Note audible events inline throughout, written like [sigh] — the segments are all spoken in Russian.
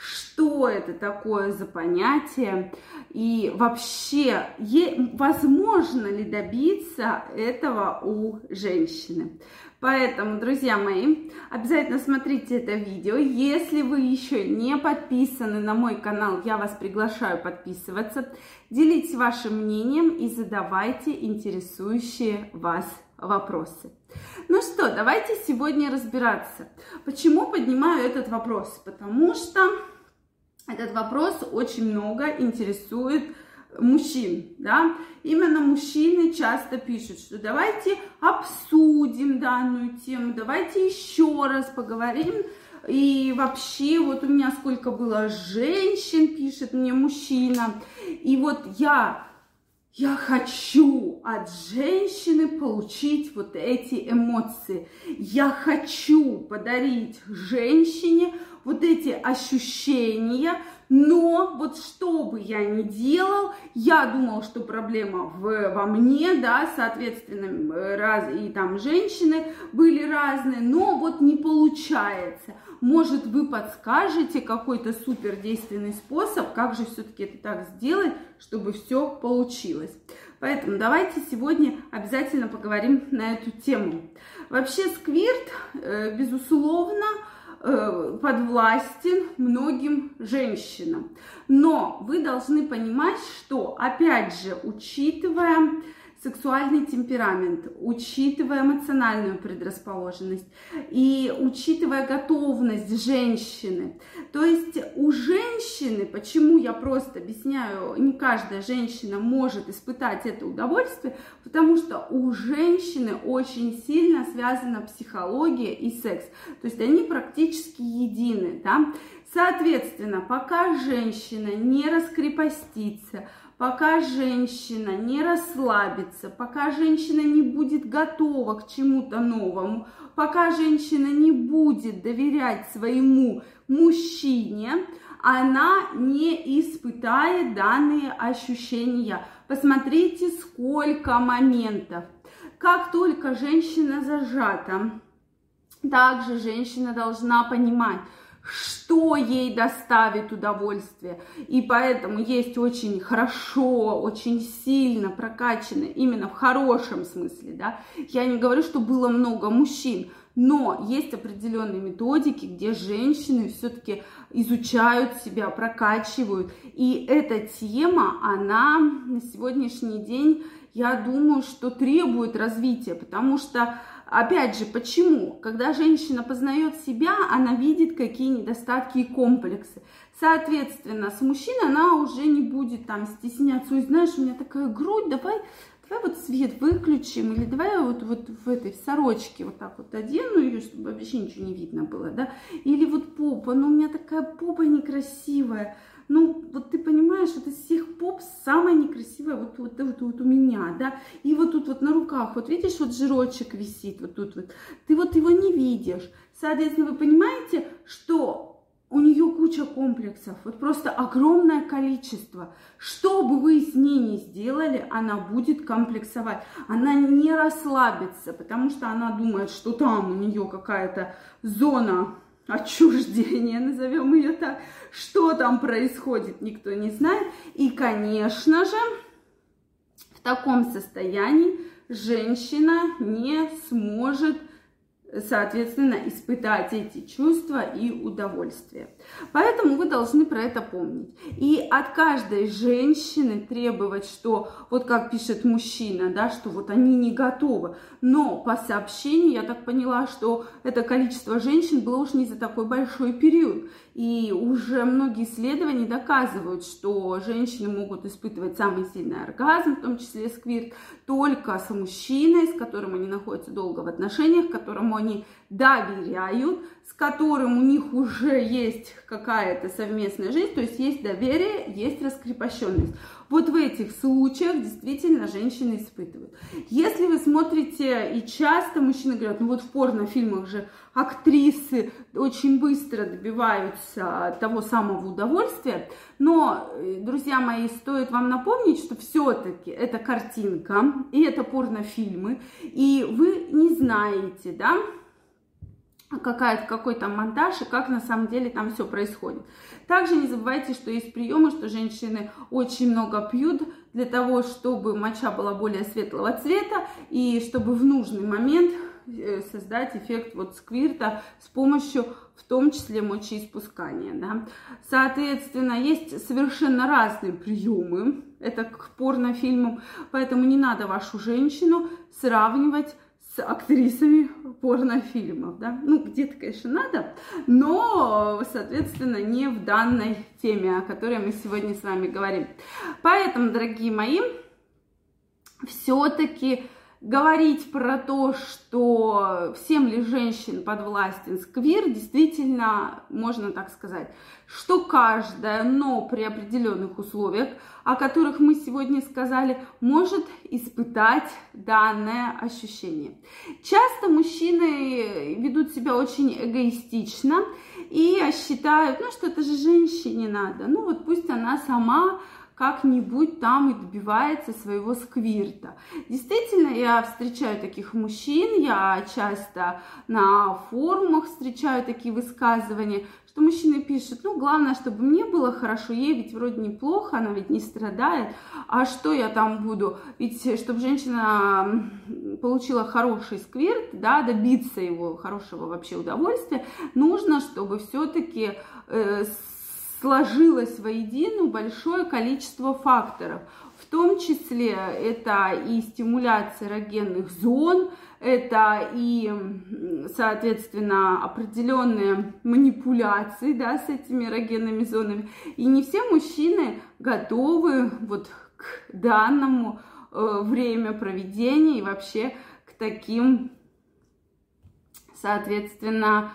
что это такое за понятие и вообще возможно ли добиться этого у женщины. Поэтому, друзья мои, обязательно смотрите это видео. Если вы еще не подписаны на мой канал, я вас приглашаю подписываться. Делитесь вашим мнением и задавайте интересующие вас вопросы. Ну что, давайте сегодня разбираться. Почему поднимаю этот вопрос? Потому что этот вопрос очень много интересует мужчин, да, именно мужчины часто пишут, что давайте обсудим данную тему, давайте еще раз поговорим, и вообще вот у меня сколько было женщин, пишет мне мужчина, и вот я, я хочу от женщины получить вот эти эмоции, я хочу подарить женщине вот эти ощущения, но вот что бы я ни делал, я думал, что проблема в, во мне, да, соответственно, раз, и там женщины были разные, но вот не получается. Может, вы подскажете какой-то супер действенный способ, как же все-таки это так сделать, чтобы все получилось. Поэтому давайте сегодня обязательно поговорим на эту тему. Вообще сквирт, э, безусловно, Э, подвластен многим женщинам. Но вы должны понимать, что, опять же, учитывая сексуальный темперамент, учитывая эмоциональную предрасположенность и учитывая готовность женщины. То есть у женщины, почему я просто объясняю, не каждая женщина может испытать это удовольствие, потому что у женщины очень сильно связана психология и секс. То есть они практически едины. Да? Соответственно, пока женщина не раскрепостится, пока женщина не расслабится, пока женщина не будет готова к чему-то новому, пока женщина не будет доверять своему мужчине, она не испытает данные ощущения. Посмотрите, сколько моментов. Как только женщина зажата, также женщина должна понимать, что ей доставит удовольствие. И поэтому есть очень хорошо, очень сильно прокачаны, именно в хорошем смысле, да. Я не говорю, что было много мужчин, но есть определенные методики, где женщины все-таки изучают себя, прокачивают. И эта тема, она на сегодняшний день, я думаю, что требует развития, потому что Опять же, почему? Когда женщина познает себя, она видит, какие недостатки и комплексы. Соответственно, с мужчиной она уже не будет там стесняться. Ой, знаешь, у меня такая грудь, давай, давай вот свет выключим, или давай вот, вот в этой в сорочке вот так вот одену ее, чтобы вообще ничего не видно было, да. Или вот попа, ну у меня такая попа некрасивая. Ну, вот ты понимаешь, вот из всех поп самая некрасивая вот, вот, вот, вот у меня, да, и вот тут вот на руках, вот видишь, вот жирочек висит, вот тут вот, ты вот его не видишь, соответственно, вы понимаете, что у нее куча комплексов, вот просто огромное количество. Что бы вы с ней ни сделали, она будет комплексовать. Она не расслабится, потому что она думает, что там у нее какая-то зона отчуждения, [laughs] назовем ее так. Что там происходит, никто не знает. И, конечно же, в таком состоянии женщина не сможет соответственно, испытать эти чувства и удовольствие. Поэтому вы должны про это помнить. И от каждой женщины требовать, что вот как пишет мужчина, да, что вот они не готовы. Но по сообщению я так поняла, что это количество женщин было уж не за такой большой период. И уже многие исследования доказывают, что женщины могут испытывать самый сильный оргазм, в том числе сквирт, только с мужчиной, с которым они находятся долго в отношениях, которому они доверяют, с которым у них уже есть какая-то совместная жизнь, то есть есть доверие, есть раскрепощенность. Вот в этих случаях действительно женщины испытывают. Если вы смотрите, и часто мужчины говорят, ну вот в порнофильмах же актрисы очень быстро добиваются того самого удовольствия, но, э, друзья мои, стоит вам напомнить, что все-таки это картинка, и это порнофильмы, и вы не знаете, да, какая, какой там монтаж и как на самом деле там все происходит. Также не забывайте, что есть приемы, что женщины очень много пьют для того, чтобы моча была более светлого цвета и чтобы в нужный момент э, создать эффект вот сквирта с помощью в том числе мочеиспускания. Да. Соответственно, есть совершенно разные приемы, это к порнофильмам, поэтому не надо вашу женщину сравнивать с актрисами порнофильмов, да. Ну, где-то, конечно, надо, но, соответственно, не в данной теме, о которой мы сегодня с вами говорим. Поэтому, дорогие мои, все-таки говорить про то, что всем ли женщин подвластен сквир, действительно, можно так сказать, что каждая, но при определенных условиях, о которых мы сегодня сказали, может испытать данное ощущение. Часто мужчины ведут себя очень эгоистично и считают, ну что это же женщине надо, ну вот пусть она сама как-нибудь там и добивается своего сквирта. Действительно, я встречаю таких мужчин, я часто на форумах встречаю такие высказывания, что мужчины пишут, ну, главное, чтобы мне было хорошо, ей ведь вроде неплохо, она ведь не страдает, а что я там буду? Ведь, чтобы женщина получила хороший сквирт, да, добиться его хорошего вообще удовольствия, нужно, чтобы все-таки э, сложилось воедино большое количество факторов. В том числе это и стимуляция эрогенных зон, это и, соответственно, определенные манипуляции да, с этими эрогенными зонами. И не все мужчины готовы вот к данному э, время проведения и вообще к таким, соответственно,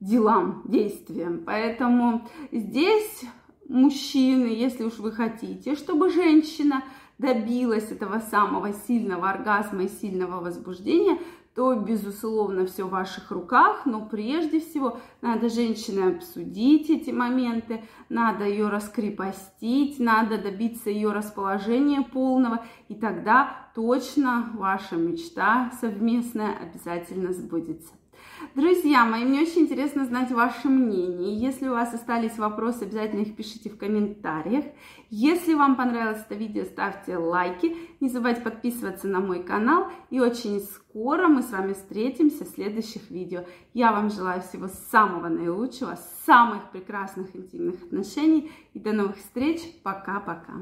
делам, действиям. Поэтому здесь мужчины, если уж вы хотите, чтобы женщина добилась этого самого сильного оргазма и сильного возбуждения, то, безусловно, все в ваших руках, но прежде всего надо женщине обсудить эти моменты, надо ее раскрепостить, надо добиться ее расположения полного, и тогда точно ваша мечта совместная обязательно сбудется. Друзья мои, мне очень интересно знать ваше мнение. Если у вас остались вопросы, обязательно их пишите в комментариях. Если вам понравилось это видео, ставьте лайки. Не забывайте подписываться на мой канал. И очень скоро мы с вами встретимся в следующих видео. Я вам желаю всего самого наилучшего, самых прекрасных интимных отношений. И до новых встреч. Пока-пока.